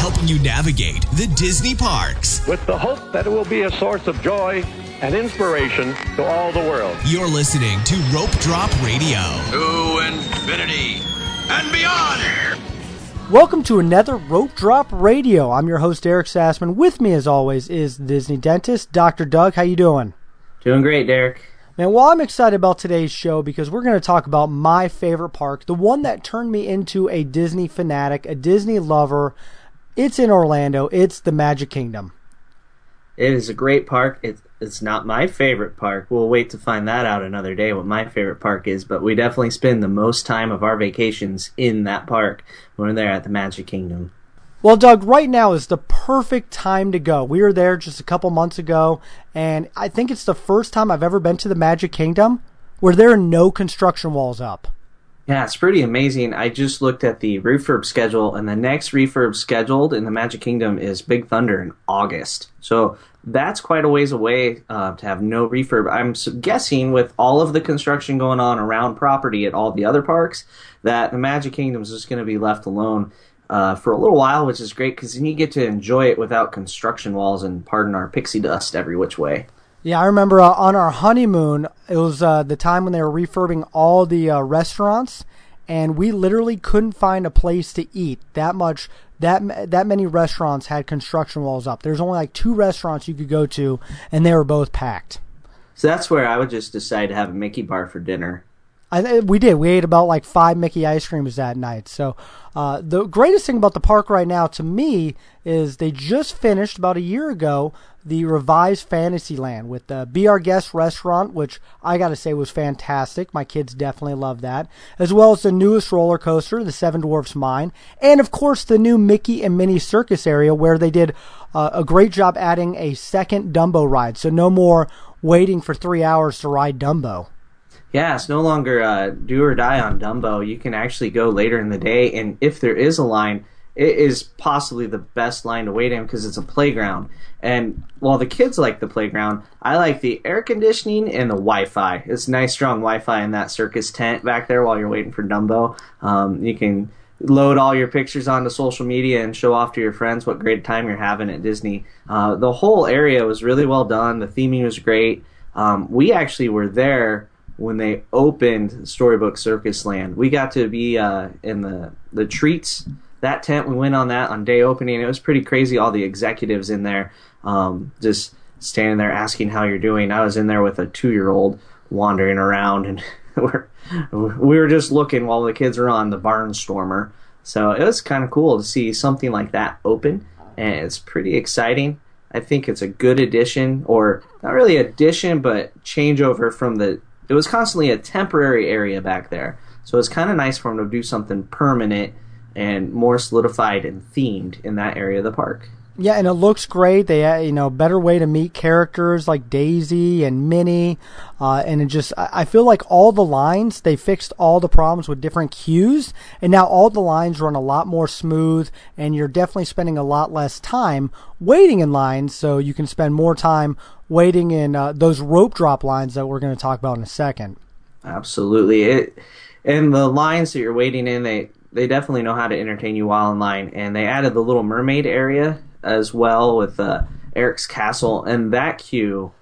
Helping you navigate the Disney parks. with the hope that it will be a source of joy and inspiration to all the world. You're listening to Rope Drop Radio. To infinity and beyond. Welcome to another Rope Drop Radio. I'm your host Derek Sassman. With me, as always, is Disney dentist, Dr. Doug. How you doing? Doing great, Derek. Man, well, I'm excited about today's show because we're going to talk about my favorite park, the one that turned me into a Disney fanatic, a Disney lover. It's in Orlando. It's the Magic Kingdom. It is a great park. It's it's not my favorite park. We'll wait to find that out another day what my favorite park is, but we definitely spend the most time of our vacations in that park when we're there at the Magic Kingdom. Well, Doug, right now is the perfect time to go. We were there just a couple months ago, and I think it's the first time I've ever been to the Magic Kingdom where there are no construction walls up. Yeah, it's pretty amazing. I just looked at the refurb schedule, and the next refurb scheduled in the Magic Kingdom is Big Thunder in August. So that's quite a ways away uh, to have no refurb. I'm guessing with all of the construction going on around property at all the other parks, that the Magic Kingdom is just going to be left alone uh, for a little while, which is great because then you get to enjoy it without construction walls and pardon our pixie dust every which way. Yeah, I remember uh, on our honeymoon, it was uh, the time when they were refurbing all the uh, restaurants, and we literally couldn't find a place to eat. That much, that that many restaurants had construction walls up. There's only like two restaurants you could go to, and they were both packed. So that's where I would just decide to have a Mickey bar for dinner. I, we did. We ate about like five Mickey ice creams that night. So, uh, the greatest thing about the park right now to me is they just finished about a year ago the revised Fantasyland with the Be Our Guest restaurant, which I got to say was fantastic. My kids definitely loved that, as well as the newest roller coaster, the Seven Dwarfs Mine, and of course the new Mickey and Minnie Circus area where they did uh, a great job adding a second Dumbo ride. So no more waiting for three hours to ride Dumbo. Yeah, it's no longer uh, do or die on Dumbo. You can actually go later in the day, and if there is a line, it is possibly the best line to wait in because it's a playground. And while the kids like the playground, I like the air conditioning and the Wi-Fi. It's nice, strong Wi-Fi in that circus tent back there while you're waiting for Dumbo. Um, you can load all your pictures onto social media and show off to your friends what great time you're having at Disney. Uh, the whole area was really well done. The theming was great. Um, we actually were there when they opened Storybook Circus Land. We got to be uh, in the the treats that tent. We went on that on day opening. It was pretty crazy. All the executives in there, um, just standing there asking how you're doing. I was in there with a two year old wandering around, and we're, we were just looking while the kids were on the Barnstormer. So it was kind of cool to see something like that open, and it's pretty exciting. I think it's a good addition, or not really addition, but changeover from the. It was constantly a temporary area back there, so it's kind of nice for them to do something permanent and more solidified and themed in that area of the park. Yeah, and it looks great. They, you know, better way to meet characters like Daisy and Minnie, uh, and it just, I I feel like all the lines they fixed all the problems with different queues, and now all the lines run a lot more smooth, and you're definitely spending a lot less time waiting in lines, so you can spend more time waiting in uh, those rope drop lines that we're going to talk about in a second. Absolutely. It and the lines that you're waiting in, they they definitely know how to entertain you while in line. And they added the Little Mermaid area as well with uh, Eric's Castle, and that queue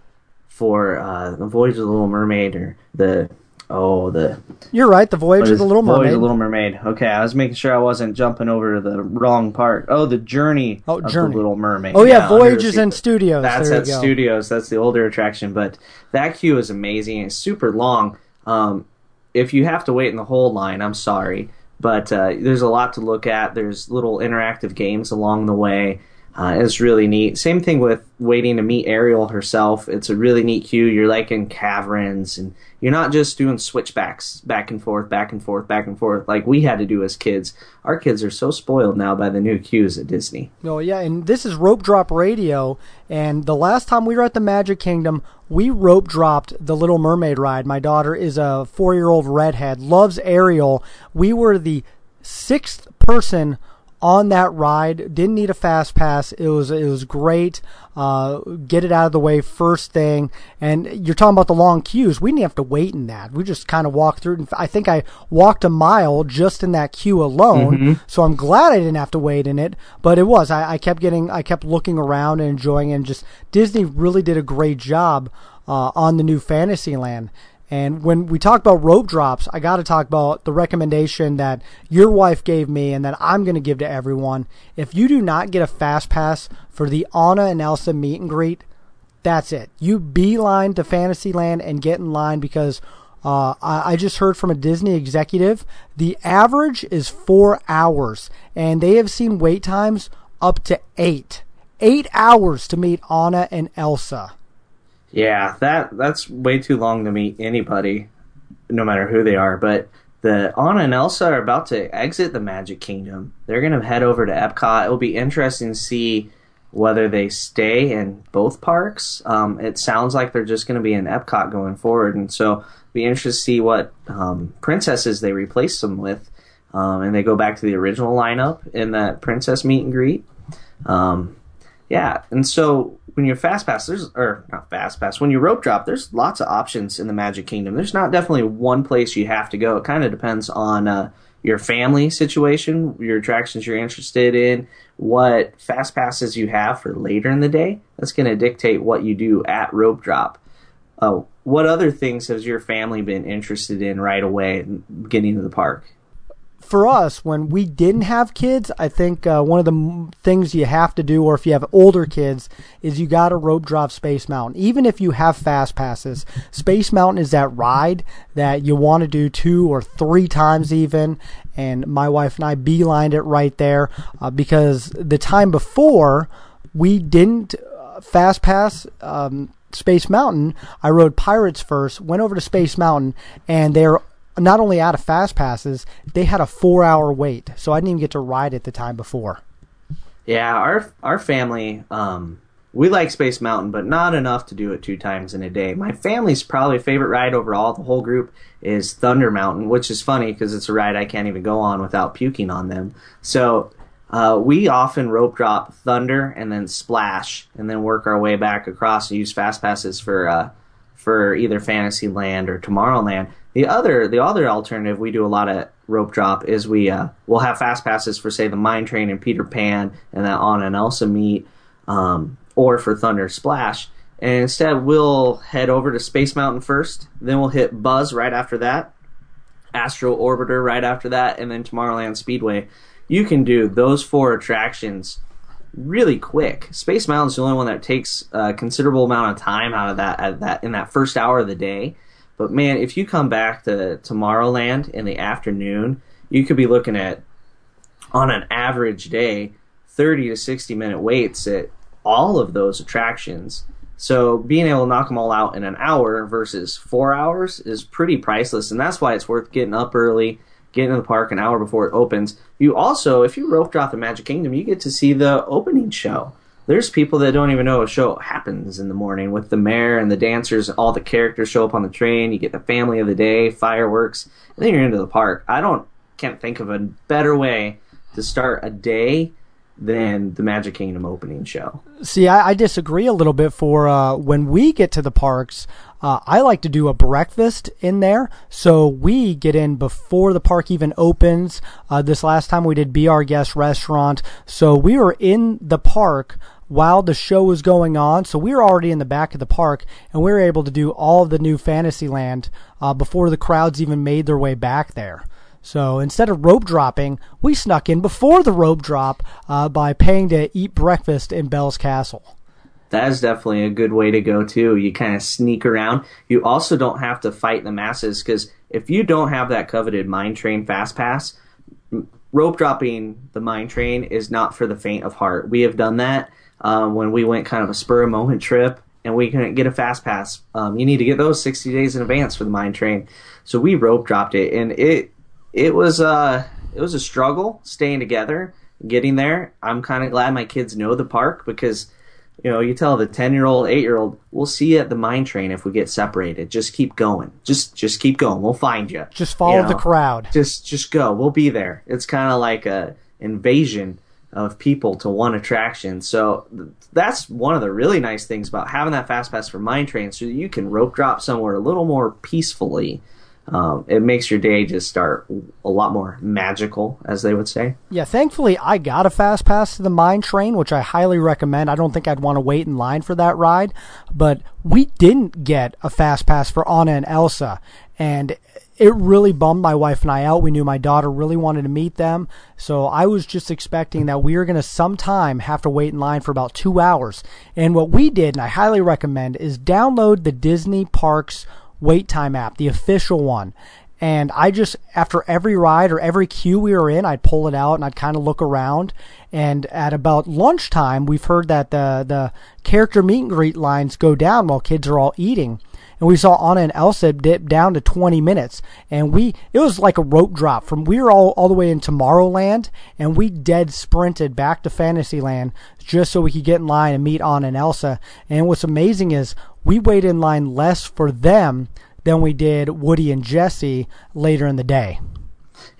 for uh, the Voyage of the Little Mermaid or the oh the You're right. The Voyage of the Little Voyage Mermaid. of the Little Mermaid. Okay, I was making sure I wasn't jumping over to the wrong part. Oh, the Journey Oh, of Journey. the Little Mermaid. oh yeah, the Voyages and Studios. That's there at. Studios. That's the older attraction, but that queue is amazing. It's super long. Um, if you have to wait in the whole line, I'm sorry, but uh, there's a lot to look at. There's little interactive games along the way. Uh, it's really neat. Same thing with waiting to meet Ariel herself. It's a really neat queue. You're like in caverns, and you're not just doing switchbacks back and forth, back and forth, back and forth like we had to do as kids. Our kids are so spoiled now by the new queues at Disney. Oh yeah, and this is Rope Drop Radio. And the last time we were at the Magic Kingdom, we rope dropped the Little Mermaid ride. My daughter is a four-year-old redhead, loves Ariel. We were the sixth person on that ride. Didn't need a fast pass. It was it was great. Uh, get it out of the way first thing. And you're talking about the long queues. We didn't have to wait in that. We just kind of walked through. And I think I walked a mile just in that queue alone. So I'm glad I didn't have to wait in it. But it was. I, I kept getting. I kept looking around and enjoying. It and just Disney really did a great job uh, on the new Fantasyland. And when we talk about rope drops, I got to talk about the recommendation that your wife gave me and that I'm going to give to everyone. If you do not get a fast pass for the Anna and Elsa meet and greet, that's it. You beeline to Fantasyland and get in line because uh, I, I just heard from a Disney executive the average is four hours, and they have seen wait times up to eight. Eight hours to meet Anna and Elsa. Yeah, that that's way too long to meet anybody, no matter who they are. But the Anna and Elsa are about to exit the Magic Kingdom. They're going to head over to Epcot. It will be interesting to see whether they stay in both parks. Um, it sounds like they're just going to be in Epcot going forward, and so be interested to see what um, princesses they replace them with, um, and they go back to the original lineup in that princess meet and greet. Um, yeah, and so when you're fast pass, there's or not fast pass. When you rope drop, there's lots of options in the Magic Kingdom. There's not definitely one place you have to go. It kind of depends on uh, your family situation, your attractions you're interested in, what fast passes you have for later in the day. That's going to dictate what you do at rope drop. Uh, what other things has your family been interested in right away getting to the park? For us, when we didn't have kids, I think uh, one of the m- things you have to do, or if you have older kids, is you got to rope drop Space Mountain. Even if you have fast passes, Space Mountain is that ride that you want to do two or three times even. And my wife and I beelined it right there uh, because the time before we didn't uh, fast pass. Um, Space Mountain, I rode Pirates first, went over to Space Mountain, and they're not only out of fast passes, they had a four hour wait, so I didn't even get to ride it the time before. Yeah, our our family, um, we like Space Mountain, but not enough to do it two times in a day. My family's probably favorite ride overall, the whole group, is Thunder Mountain, which is funny because it's a ride I can't even go on without puking on them. So uh, we often rope drop Thunder and then Splash, and then work our way back across and use fast passes for uh, for either Fantasyland or Tomorrowland. The other the other alternative we do a lot of rope drop is we uh, we'll have fast passes for say the Mine Train and Peter Pan and that Anna and Elsa meet, um, or for Thunder Splash. And instead we'll head over to Space Mountain first, then we'll hit Buzz right after that, Astro Orbiter right after that, and then Tomorrowland Speedway. You can do those four attractions really quick. Space Mountain's the only one that takes a considerable amount of time out of that at that in that first hour of the day. But man, if you come back to Tomorrowland in the afternoon, you could be looking at on an average day 30 to 60 minute waits at all of those attractions. So being able to knock them all out in an hour versus 4 hours is pretty priceless and that's why it's worth getting up early, getting into the park an hour before it opens. You also, if you rope drop the Magic Kingdom, you get to see the opening show there's people that don't even know a show happens in the morning with the mayor and the dancers. All the characters show up on the train. You get the family of the day, fireworks, and then you're into the park. I don't can't think of a better way to start a day than the Magic Kingdom opening show. See, I, I disagree a little bit. For uh, when we get to the parks, uh, I like to do a breakfast in there, so we get in before the park even opens. Uh, this last time we did Be Our Guest restaurant, so we were in the park while the show was going on. So we were already in the back of the park, and we were able to do all of the new Fantasyland uh, before the crowds even made their way back there. So instead of rope dropping, we snuck in before the rope drop uh, by paying to eat breakfast in Belle's Castle. That is definitely a good way to go too. You kind of sneak around. You also don't have to fight the masses because if you don't have that coveted mine train fast pass, rope dropping the mine train is not for the faint of heart. We have done that um, when we went kind of a spur of moment trip and we couldn't get a fast pass. Um, you need to get those 60 days in advance for the mine train. So we rope dropped it and it it was uh it was a struggle staying together, getting there. I'm kind of glad my kids know the park because you know, you tell the 10 year old, 8 year old, we'll see you at the mine train if we get separated. Just keep going. Just, just keep going. We'll find you. Just follow You know? the crowd. Just, just go. We'll be there. It's kind of like a, invasion of people to one attraction. So th- that's one of the really nice things about having that fast pass for mine train, so you can rope drop somewhere a little more peacefully. Um, it makes your day just start a lot more magical, as they would say. Yeah, thankfully I got a fast pass to the mine train, which I highly recommend. I don't think I'd want to wait in line for that ride, but we didn't get a fast pass for Anna and Elsa, and it really bummed my wife and I out. We knew my daughter really wanted to meet them. So I was just expecting that we were going to sometime have to wait in line for about two hours. And what we did, and I highly recommend, is download the Disney Parks wait time app, the official one. And I just, after every ride or every queue we were in, I'd pull it out and I'd kind of look around. And at about lunchtime, we've heard that the, the character meet and greet lines go down while kids are all eating and we saw Anna and Elsa dip down to 20 minutes. And we, it was like a rope drop from, we were all, all the way in Tomorrowland and we dead sprinted back to Fantasyland just so we could get in line and meet Anna and Elsa. And what's amazing is we waited in line less for them than we did Woody and Jesse later in the day.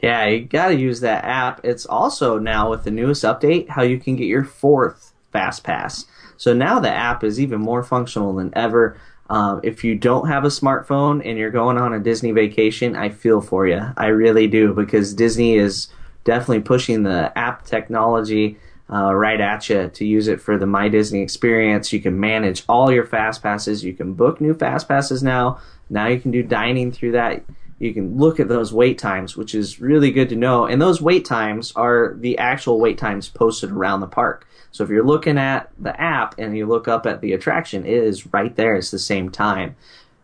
Yeah, you got to use that app. It's also now with the newest update how you can get your fourth Fast Pass. So now the app is even more functional than ever. Um, if you don't have a smartphone and you're going on a Disney vacation, I feel for you. I really do because Disney is definitely pushing the app technology uh, right at you to use it for the My Disney experience. You can manage all your fast passes. You can book new fast passes now. Now you can do dining through that. You can look at those wait times, which is really good to know. And those wait times are the actual wait times posted around the park. So if you're looking at the app and you look up at the attraction, it is right there. It's the same time.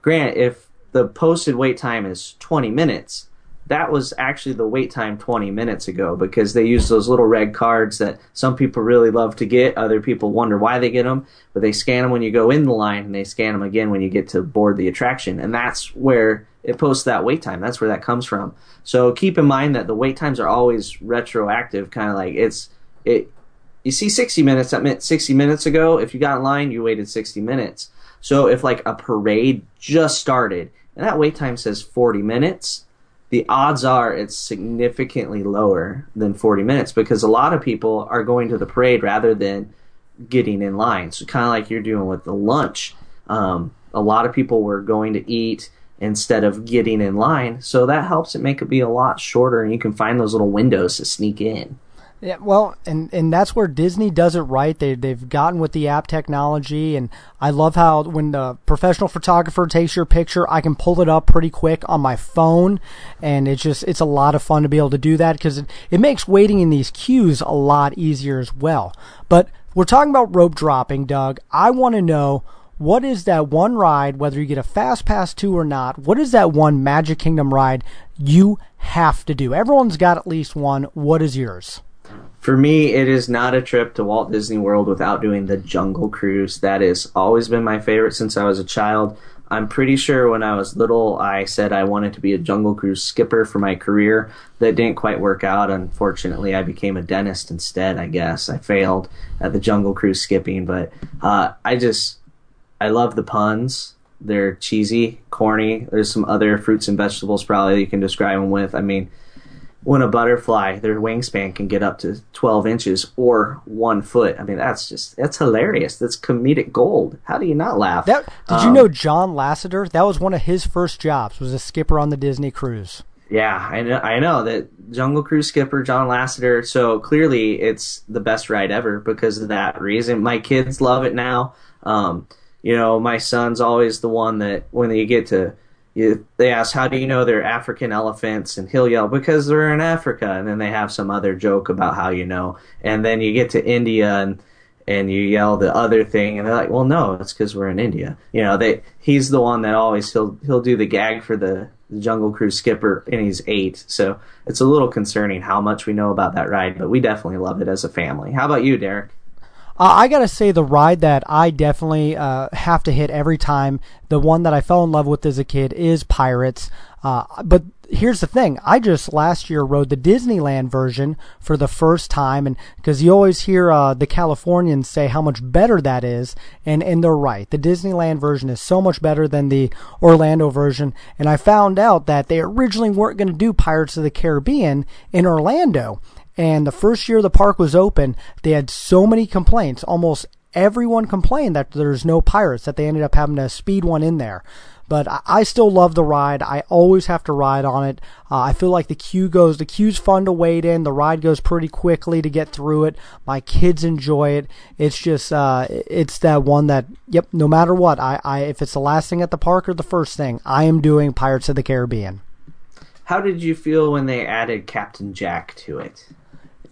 Grant, if the posted wait time is 20 minutes, that was actually the wait time 20 minutes ago because they use those little red cards that some people really love to get. Other people wonder why they get them, but they scan them when you go in the line and they scan them again when you get to board the attraction. And that's where it posts that wait time. That's where that comes from. So keep in mind that the wait times are always retroactive, kind of like it's, it, you see 60 minutes that meant 60 minutes ago if you got in line you waited 60 minutes so if like a parade just started and that wait time says 40 minutes the odds are it's significantly lower than 40 minutes because a lot of people are going to the parade rather than getting in line so kind of like you're doing with the lunch um, a lot of people were going to eat instead of getting in line so that helps it make it be a lot shorter and you can find those little windows to sneak in yeah, well, and and that's where Disney does it right. They they've gotten with the app technology, and I love how when the professional photographer takes your picture, I can pull it up pretty quick on my phone, and it's just it's a lot of fun to be able to do that because it, it makes waiting in these queues a lot easier as well. But we're talking about rope dropping, Doug. I want to know what is that one ride, whether you get a fast pass to or not, what is that one Magic Kingdom ride you have to do? Everyone's got at least one. What is yours? For me, it is not a trip to Walt Disney World without doing the Jungle Cruise. That has always been my favorite since I was a child. I'm pretty sure when I was little, I said I wanted to be a Jungle Cruise skipper for my career. That didn't quite work out. Unfortunately, I became a dentist instead, I guess. I failed at the Jungle Cruise skipping, but uh, I just, I love the puns. They're cheesy, corny. There's some other fruits and vegetables probably you can describe them with. I mean, when a butterfly, their wingspan can get up to 12 inches or one foot. I mean, that's just, that's hilarious. That's comedic gold. How do you not laugh? That, did um, you know John Lasseter? That was one of his first jobs, was a skipper on the Disney cruise. Yeah, I know, I know that Jungle Cruise skipper John Lasseter. So clearly, it's the best ride ever because of that reason. My kids love it now. Um, you know, my son's always the one that when you get to you, they ask, "How do you know they're African elephants?" And he'll yell, "Because they're in Africa." And then they have some other joke about how you know. And then you get to India and and you yell the other thing, and they're like, "Well, no, it's because we're in India." You know, they he's the one that always he'll he'll do the gag for the, the Jungle Cruise skipper, and he's eight, so it's a little concerning how much we know about that ride, but we definitely love it as a family. How about you, Derek? Uh, I gotta say, the ride that I definitely uh, have to hit every time, the one that I fell in love with as a kid, is Pirates. Uh, but here's the thing: I just last year rode the Disneyland version for the first time, and because you always hear uh, the Californians say how much better that is, and and they're right. The Disneyland version is so much better than the Orlando version, and I found out that they originally weren't going to do Pirates of the Caribbean in Orlando And the first year the park was open, they had so many complaints. Almost everyone complained that there's no pirates, that they ended up having to speed one in there. But I, still love the ride. I always have to ride on it. Uh, I feel like the queue goes, the queue's fun to wait in. The ride goes pretty quickly to get through it. My kids enjoy it. It's just, uh, it's that one that, yep, no matter what, I, I, if it's the last thing at the park or the first thing, I am doing Pirates of the Caribbean. How did you feel when they added Captain Jack to it?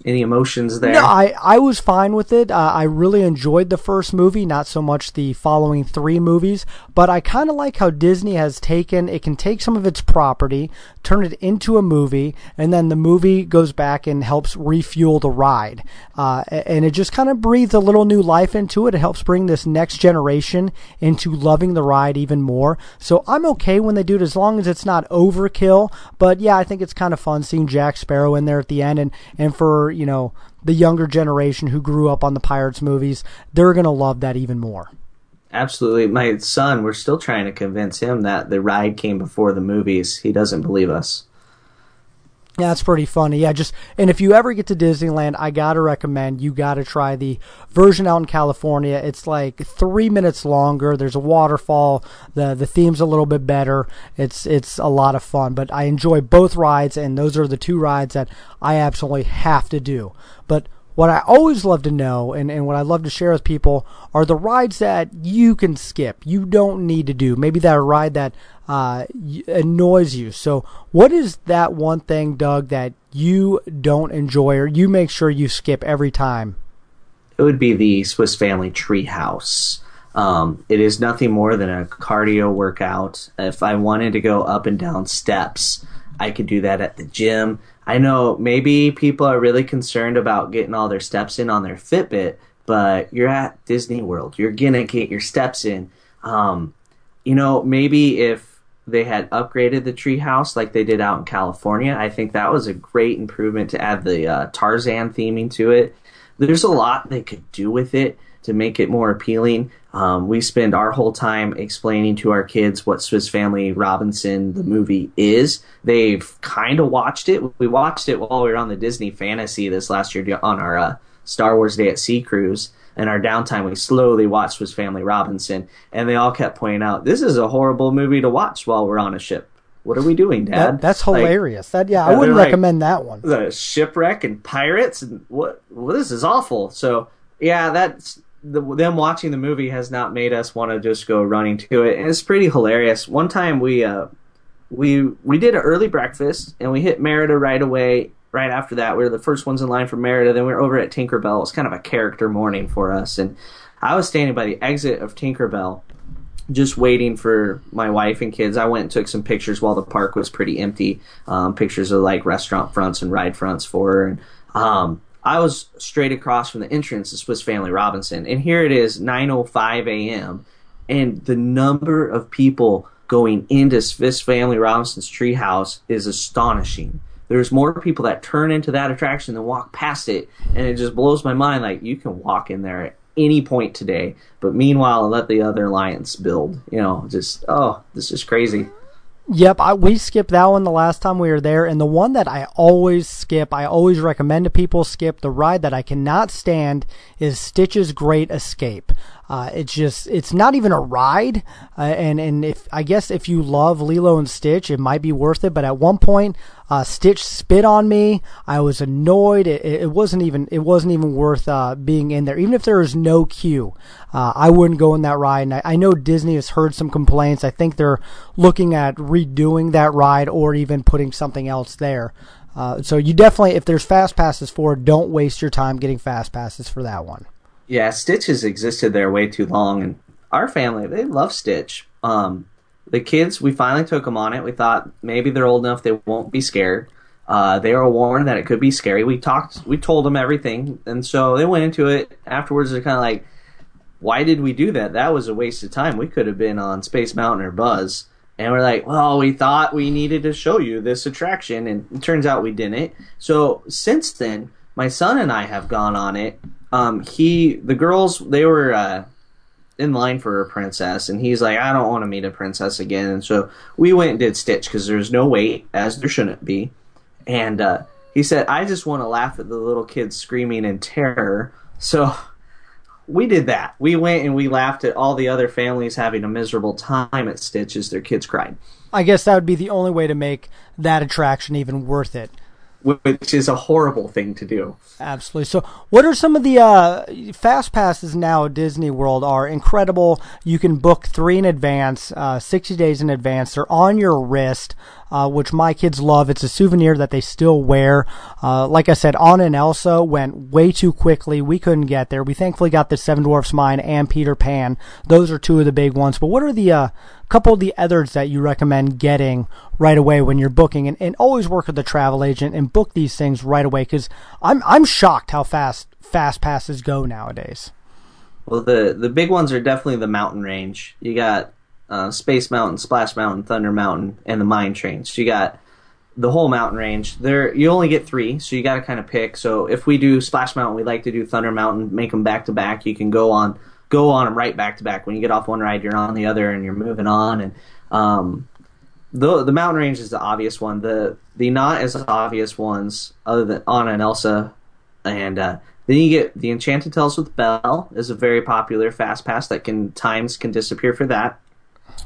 Any emotions there? No, I, I was fine with it. Uh, I really enjoyed the first movie, not so much the following three movies, but I kind of like how Disney has taken, it can take some of its property, turn it into a movie, and then the movie goes back and helps refuel the ride. Uh, and it just kind of breathes a little new life into it. It helps bring this next generation into loving the ride even more. So I'm okay when they do it as long as it's not overkill. But yeah, I think it's kind of fun seeing Jack Sparrow in there at the end. And, and for, you know, the younger generation who grew up on the Pirates movies, they're going to love that even more. Absolutely. My son, we're still trying to convince him that the ride came before the movies. He doesn't believe us. That's pretty funny. Yeah, just and if you ever get to Disneyland, I gotta recommend you gotta try the version out in California. It's like three minutes longer. There's a waterfall. the The theme's a little bit better. It's it's a lot of fun. But I enjoy both rides, and those are the two rides that I absolutely have to do. But what I always love to know and, and what I love to share with people are the rides that you can skip. You don't need to do. Maybe that ride that uh, annoys you. So, what is that one thing, Doug, that you don't enjoy or you make sure you skip every time? It would be the Swiss Family Treehouse. Um, it is nothing more than a cardio workout. If I wanted to go up and down steps, I could do that at the gym. I know maybe people are really concerned about getting all their steps in on their Fitbit, but you're at Disney World. You're gonna get your steps in. Um, you know, maybe if they had upgraded the treehouse like they did out in California, I think that was a great improvement to add the uh, Tarzan theming to it. There's a lot they could do with it to make it more appealing. Um, we spend our whole time explaining to our kids what Swiss Family Robinson the movie is. They've kind of watched it. We watched it while we were on the Disney Fantasy this last year on our uh, Star Wars Day at Sea cruise. In our downtime, we slowly watched Swiss Family Robinson, and they all kept pointing out, "This is a horrible movie to watch while we're on a ship." What are we doing, Dad? That, that's hilarious. Like, that yeah, I wouldn't recommend like, that one. The shipwreck and pirates and what? Well, this is awful. So yeah, that's the, them watching the movie has not made us want to just go running to it, and it's pretty hilarious. One time we uh, we we did an early breakfast and we hit Merida right away. Right after that, we were the first ones in line for Merida. Then we were over at Tinkerbell. It was kind of a character morning for us, and I was standing by the exit of Tinkerbell, just waiting for my wife and kids. I went and took some pictures while the park was pretty empty. Um, pictures of like restaurant fronts and ride fronts for her, and um, I was straight across from the entrance to Swiss Family Robinson, and here it is, 9:05 a.m., and the number of people going into Swiss Family Robinson's treehouse is astonishing. There's more people that turn into that attraction than walk past it, and it just blows my mind. Like you can walk in there at any point today, but meanwhile, let the other alliance build. You know, just oh, this is crazy. Yep, I, we skipped that one the last time we were there, and the one that I always skip, I always recommend to people skip. The ride that I cannot stand is Stitch's Great Escape. Uh, it's just it's not even a ride, uh, and and if I guess if you love Lilo and Stitch, it might be worth it. But at one point, uh, Stitch spit on me. I was annoyed. It, it wasn't even it wasn't even worth uh, being in there. Even if there is no queue, uh, I wouldn't go in that ride. And I, I know Disney has heard some complaints. I think they're looking at redoing that ride or even putting something else there. Uh, so you definitely, if there's fast passes for, don't waste your time getting fast passes for that one. Yeah, Stitch has existed there way too long, and our family they love Stitch. Um, the kids, we finally took them on it. We thought maybe they're old enough they won't be scared. Uh, they were warned that it could be scary. We talked, we told them everything, and so they went into it. Afterwards, they're kind of like, "Why did we do that? That was a waste of time. We could have been on Space Mountain or Buzz." And we're like, "Well, we thought we needed to show you this attraction, and it turns out we didn't." So since then, my son and I have gone on it, um, he the girls they were uh, in line for a princess, and he's like, I don't want to meet a princess again. And so we went and did Stitch because there's no wait, as there shouldn't be. And uh, he said, I just want to laugh at the little kids screaming in terror. So we did that. We went and we laughed at all the other families having a miserable time at Stitch as their kids cried, I guess that would be the only way to make that attraction even worth it. Which is a horrible thing to do. Absolutely. So, what are some of the uh, fast passes now at Disney World? Are incredible. You can book three in advance, uh, sixty days in advance. They're on your wrist, uh, which my kids love. It's a souvenir that they still wear. Uh, like I said, Anna and Elsa went way too quickly. We couldn't get there. We thankfully got the Seven Dwarfs Mine and Peter Pan. Those are two of the big ones. But what are the couple of the others that you recommend getting right away when you're booking? And, and always work with the travel agent and book these things right away because I'm I'm shocked how fast fast passes go nowadays. Well, the the big ones are definitely the mountain range. You got uh, Space Mountain, Splash Mountain, Thunder Mountain, and the Mine Train. So you got the whole mountain range. There, you only get three, so you got to kind of pick. So if we do Splash Mountain, we like to do Thunder Mountain, make them back to back. You can go on go on them right back to back. When you get off one ride, you're on the other, and you're moving on. And um, the the mountain range is the obvious one. The the not as obvious ones, other than Anna and Elsa, and uh, then you get the Enchanted Tales with Belle is a very popular fast pass that can times can disappear for that.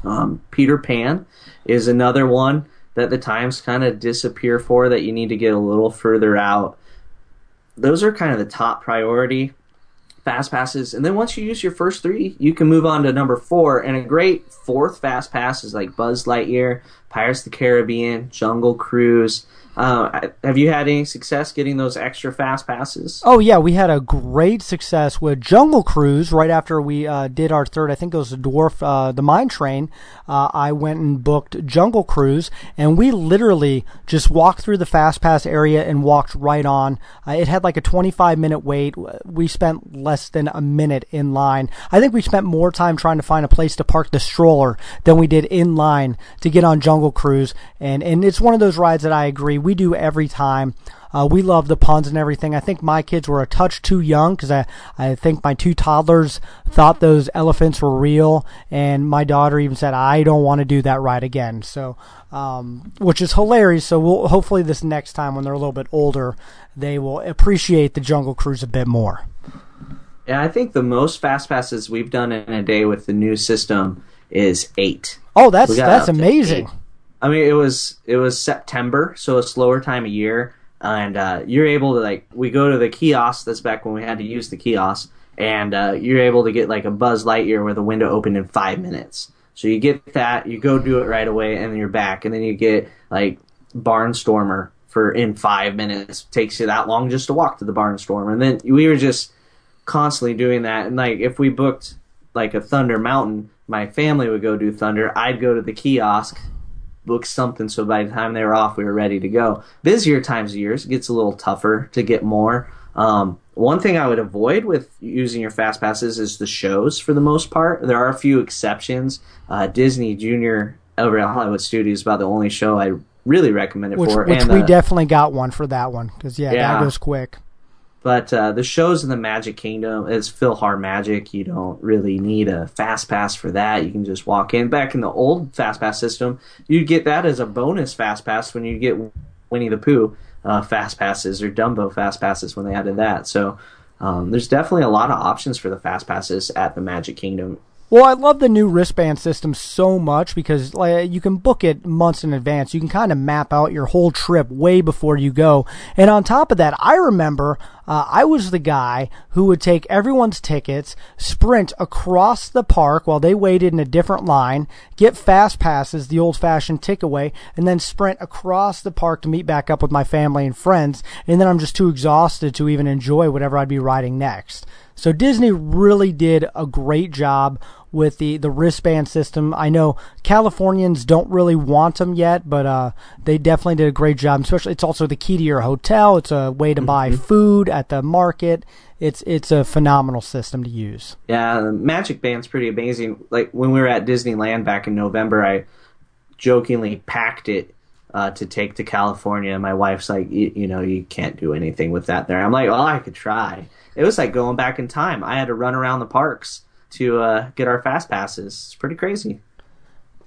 Um, Peter Pan is another one that the times kind of disappear for that you need to get a little further out. Those are kind of the top priority fast passes, and then once you use your first three, you can move on to number four. And a great fourth fast pass is like Buzz Lightyear, Pirates of the Caribbean, Jungle Cruise. Uh, have you had any success getting those extra fast passes? Oh yeah, we had a great success with Jungle Cruise right after we uh, did our third. I think it was the Dwarf, uh, the Mine Train. Uh, I went and booked Jungle Cruise, and we literally just walked through the fast pass area and walked right on. Uh, it had like a 25 minute wait. We spent less than a minute in line. I think we spent more time trying to find a place to park the stroller than we did in line to get on Jungle Cruise. And and it's one of those rides that I agree we do every time. Uh, we love the puns and everything. I think my kids were a touch too young because I, I think my two toddlers thought those elephants were real, and my daughter even said, "I don't want to do that ride again." So, um, which is hilarious. So we'll hopefully this next time when they're a little bit older, they will appreciate the Jungle Cruise a bit more. Yeah, I think the most fast passes we've done in a day with the new system is eight. Oh, that's that's amazing. eight. I mean, it was it was September, so a slower time of year, and uh, you're able to like we go to the kiosk. That's back when we had to use the kiosk, and uh, you're able to get like a Buzz Lightyear where the window opened in five minutes. So you get that, you go do it right away, and then you're back, and then you get like Barnstormer for in five minutes. Takes you that long just to walk to the Barnstormer, and then we were just constantly doing that. And like if we booked like a Thunder Mountain, my family would go do Thunder. I'd go to the kiosk, book something, so by the time they were off, we were ready to go. Busier times of years it gets a little tougher to get more. Um, one thing I would avoid with using your fast passes is the shows for the most part. There are a few exceptions. Uh, Disney Junior over at Hollywood Studios is about the only show I really recommend it Which, for. which and, we uh, definitely got one for that one because yeah, Yeah. that goes quick. But uh, the shows in the Magic Kingdom, it's PhilharMagic. You don't really need a fast pass for that. You can just walk in. Back in the old fast pass system, you'd get that as a bonus fast pass when you get Winnie the Pooh uh, fast passes or Dumbo fast passes when they added that. So um, there's definitely a lot of options for the fast passes at the Magic Kingdom. Well, I love the new wristband system so much because like, you can book it months in advance. You can kind of map out your whole trip way before you go. And on top of that, I remember uh, I was the guy who would take everyone's tickets, sprint across the park while they waited in a different line, get fast passes, the old fashioned ticket way, and then sprint across the park to meet back up with my family and friends. And then I'm just too exhausted to even enjoy whatever I'd be riding next. So Disney really did a great job with the, the wristband system. I know Californians don't really want them yet, but uh, they definitely did a great job. Especially, it's also the key to your hotel. It's a way to buy food at the market. It's it's a phenomenal system to use. Yeah, the MagicBand's pretty amazing. Like when we were at Disneyland back in November, I jokingly packed it uh, to take to California. My wife's like, you, you know, you can't do anything with that there. I'm like, well, I could try. It was like going back in time. I had to run around the parks to uh, get our fast passes. It's pretty crazy.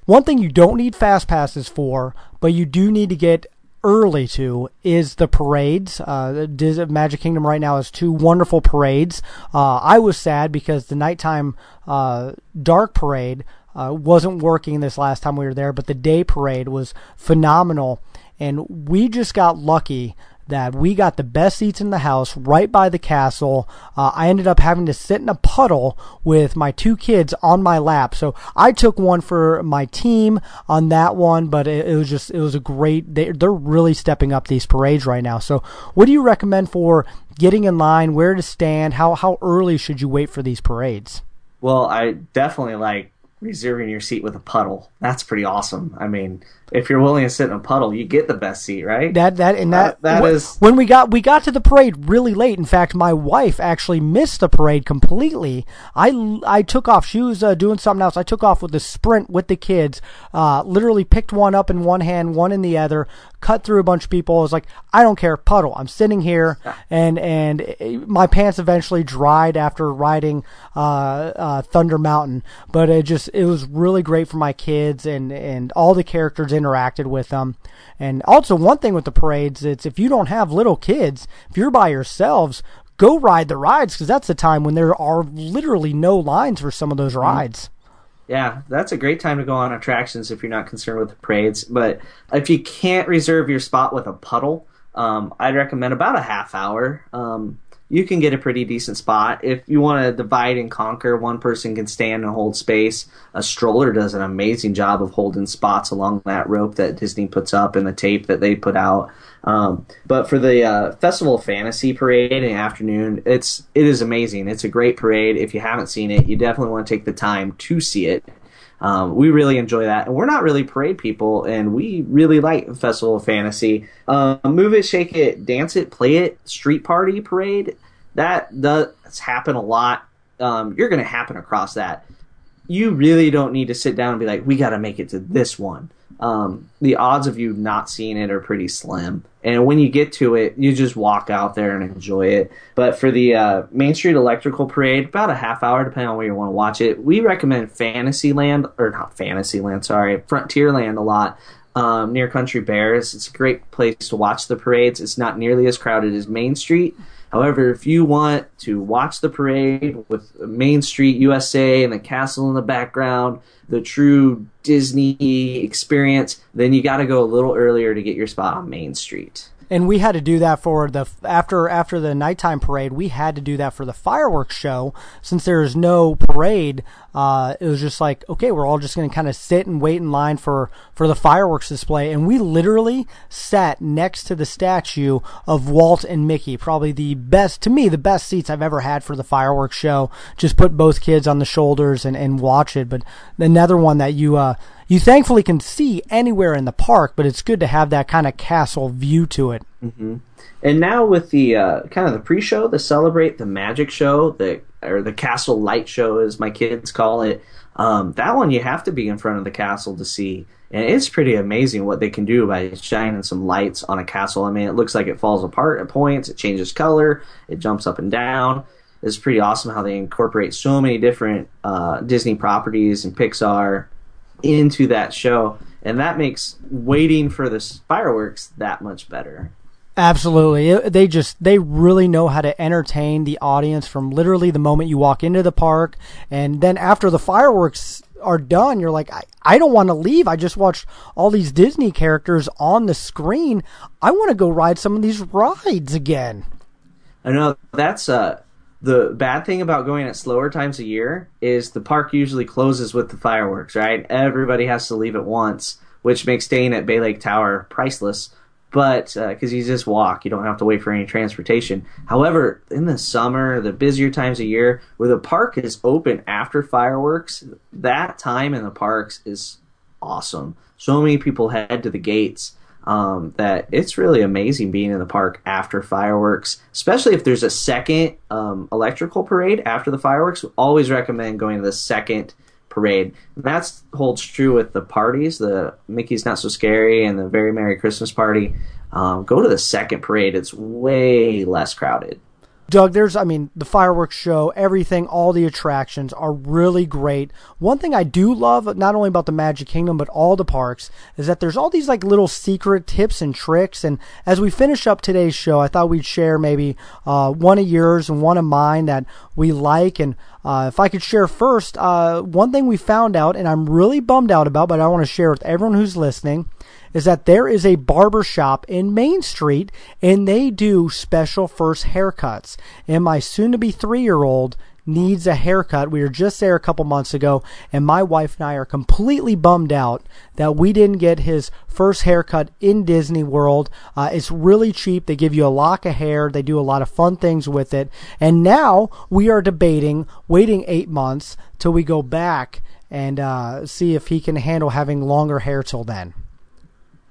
One thing you don't need fast passes for, but you do need to get early to is the parades. Uh, Magic Kingdom right now has two wonderful parades. Uh, I was sad because the nighttime uh, dark parade uh, wasn't working this last time we were there, but the day parade was phenomenal. And we just got lucky that we got the best seats in the house right by the castle. Uh, I ended up having to sit in a puddle with my two kids on my lap. So I took one for my team on that one, but it, it was just, it was a great, they, they're really stepping up these parades right now. So what do you recommend for getting in line, where to stand? How, how early should you wait for these parades? Well, I definitely like reserving your seat with a puddle. That's pretty awesome. I mean, if you're willing to sit in a puddle, you get the best seat, right? That that and that, Uh, that wh- is- when we got we got to the parade really late. In fact, my wife actually missed the parade completely. I I took off. She was uh, doing something else. I took off with the sprint with the kids. Uh, literally picked one up in one hand, one in the other. Cut through a bunch of people. I was like, I don't care, puddle. I'm sitting here, and and uh, my pants eventually dried after riding uh, uh, Thunder Mountain. But it just it was really great for my kids and and all the characters interacted with them. And also one thing with the parades, it's if you don't have little kids, if you're by yourselves, go ride the rides because that's the time when there are literally no lines for some of those rides. Yeah, that's a great time to go on attractions if you're not concerned with the parades. But if you can't reserve your spot with a puddle, um, I'd recommend about a half hour. Um, you can get a pretty decent spot. If you want to divide and conquer, one person can stand and hold space. A stroller does an amazing job of holding spots along that rope that Disney puts up and the tape that they put out. Um, but for the uh, Festival of Fantasy parade in the afternoon, it's it is amazing. It's a great parade. If you haven't seen it, you definitely want to take the time to see it. Um, we really enjoy that, and we're not really parade people, and we really like Festival of Fantasy. Um, Move it, shake it, dance it, play it, street party parade. That does happen a lot. Um, you're going to happen across that. You really don't need to sit down and be like, we got to make it to this one. Um, the odds of you not seeing it are pretty slim. And when you get to it, you just walk out there and enjoy it. But for the uh, Main Street Electrical Parade, about a half hour, depending on where you want to watch it. We recommend Fantasyland, or not Fantasyland, sorry, Frontierland a lot. Um, near Country Bears, it's a great place to watch the parades. It's not nearly as crowded as Main Street. However, if you want to watch the parade with Main Street USA and the castle in the background, the true Disney experience, then you got to go a little earlier to get your spot on Main Street. and we had to do that for the after after the nighttime parade. We had to do that for the fireworks show since there is no parade. Uh, it was just like okay, we're all just going to kind of sit and wait in line for for the fireworks display, and we literally sat next to the statue of Walt and Mickey. Probably the best to me, the best seats I've ever had for the fireworks show. Just put both kids on the shoulders and and watch it. But another one that you uh you thankfully can see anywhere in the park, but it's good to have that kind of castle view to it. And now with the uh, kind of the pre-show, the celebrate the magic show, the or the castle light show, as my kids call it. Um, that one you have to be in front of the castle to see, and it's pretty amazing what they can do by shining some lights on a castle. I mean, it looks like it falls apart at points, it changes color, it jumps up and down. It's pretty awesome how they incorporate so many different uh, Disney properties and Pixar into that show, and that makes waiting for the fireworks that much better. Absolutely. They just, they really know how to entertain the audience from literally the moment you walk into the park. And then after the fireworks are done, you're like, I, I don't want to leave. I just watched all these Disney characters on the screen. I want to go ride some of these rides again. I know that's uh the bad thing about going at slower times of year is the park usually closes with the fireworks, right? Everybody has to leave at once, which makes staying at Bay Lake Tower priceless. But because you just walk, you don't have to wait for any transportation. However, in the summer, the busier times of year, where the park is open after fireworks, that time in the parks is awesome. So many people head to the gates um, that it's really amazing being in the park after fireworks, especially if there's a second um, electrical parade after the fireworks. Always recommend going to the second parade. And that holds true with the parties, the Mickey's Not So Scary and the Very Merry Christmas Party. Um, go to the second parade; it's way less crowded. Doug, there's, I mean, the fireworks show, everything, all the attractions are really great. One thing I do love, not only about the Magic Kingdom, but all the parks, is that there's all these like little secret tips and tricks. And as we finish up today's show, I thought we'd share maybe uh, one of yours and one of mine that we like. And uh, if I could share first, uh, one thing we found out, and I'm really bummed out about, but I want to share with everyone who's listening is that there is a barber shop in Main Street and they do special first haircuts. And my soon to needs a haircut. We were just there a couple months ago, and my wife and I are completely bummed out that we didn't get his first haircut in Disney World. Uh, it's really cheap. They give you a lock of hair, they do a lot of fun things with it. And now we are debating waiting eight months till we go back and uh, see if he can handle having longer hair till then.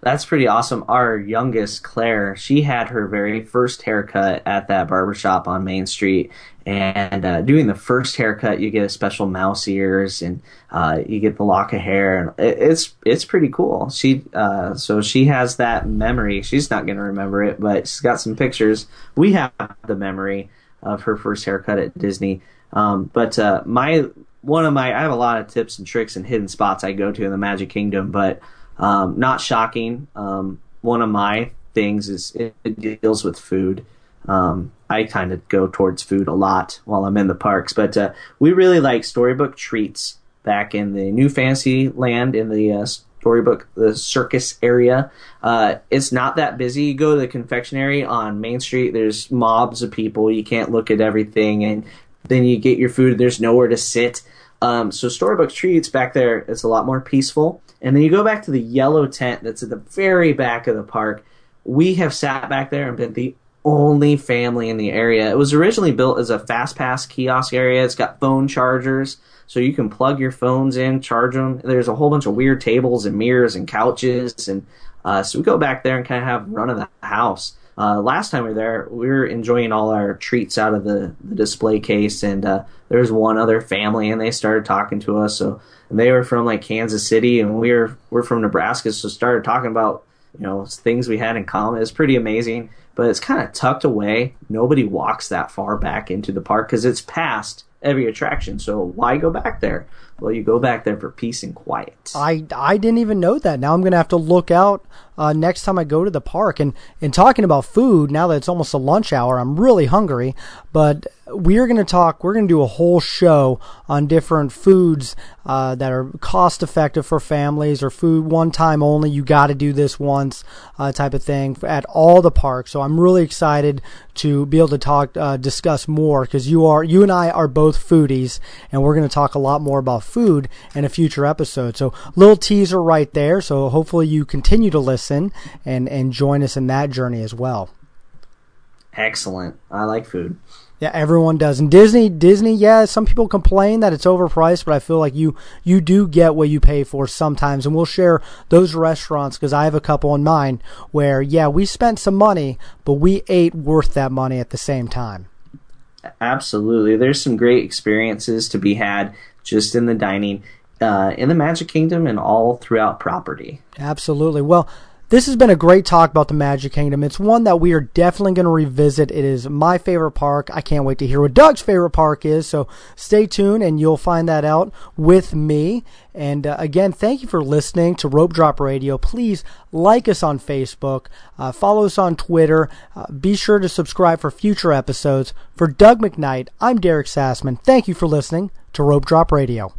That's pretty awesome. Our youngest, Claire, she had her very first haircut at that barbershop on Main Street. And uh, doing the first haircut, you get a special mouse ears and uh, you get the lock of hair. And it's it's pretty cool. She uh, so she has that memory. She's not going to remember it, but she's got some pictures. We have the memory of her first haircut at Disney. Um, but uh, my one of my I have a lot of tips and tricks and hidden spots I go to in the Magic Kingdom, but um, not shocking. Um, one of my things is it deals with food. Um, I kind of go towards food a lot while I'm in the parks, but uh, we really like storybook treats back in the New Fantasyland in the uh, storybook the circus area. Uh, it's not that busy. You go to the confectionery on Main Street. There's mobs of people. You can't look at everything, and then you get your food. There's nowhere to sit. Um, so storybook treats back there. It's a lot more peaceful. And then you go back to the yellow tent that's at the very back of the park. We have sat back there and been the only family in the area. It was originally built as a fast pass kiosk area. It's got phone chargers, so you can plug your phones in, charge them. There's a whole bunch of weird tables and mirrors and couches, and uh, so we go back there and kind of have run of the house. Uh, last time we were there, we were enjoying all our treats out of the, the display case, and uh, there was one other family, and they started talking to us. So they were from like Kansas City, and we were we're from Nebraska, so started talking about you know things we had in common. It's pretty amazing, but it's kind of tucked away. Nobody walks that far back into the park because it's past every attraction. So why go back there? Well, you go back there for peace and quiet. I I didn't even know that. Now I'm going to have to look out uh, next time I go to the park. And in talking about food, now that it's almost a lunch hour, I'm really hungry. But we are going to talk. We're going to do a whole show on different foods uh, that are cost effective for families or food one time only. You got to do this once uh, type of thing at all the parks. So I'm really excited to be able to talk, uh, discuss more because you are, you and I are both foodies, and we're going to talk a lot more about food in a future episode. So little teaser right there. So hopefully you continue to listen and and join us in that journey as well. Excellent. I like food. Yeah, everyone does. And Disney, Disney, yeah, some people complain that it's overpriced, but I feel like you you do get what you pay for sometimes. And we'll share those restaurants because I have a couple in mind where yeah, we spent some money, but we ate worth that money at the same time. Absolutely. There's some great experiences to be had just in the dining uh, in the Magic Kingdom and all throughout property. Absolutely. Well, this has been a great talk about the Magic Kingdom. It's one that we are definitely going to revisit. It is my favorite park. I can't wait to hear what Doug's favorite park is. So stay tuned and you'll find that out with me. And uh, again, thank you for listening to Rope Drop Radio. Please like us on Facebook, uh, follow us on Twitter. Uh, be sure to subscribe for future episodes. For Doug McKnight, I'm Derek Sassman. Thank you for listening to Rope Drop Radio.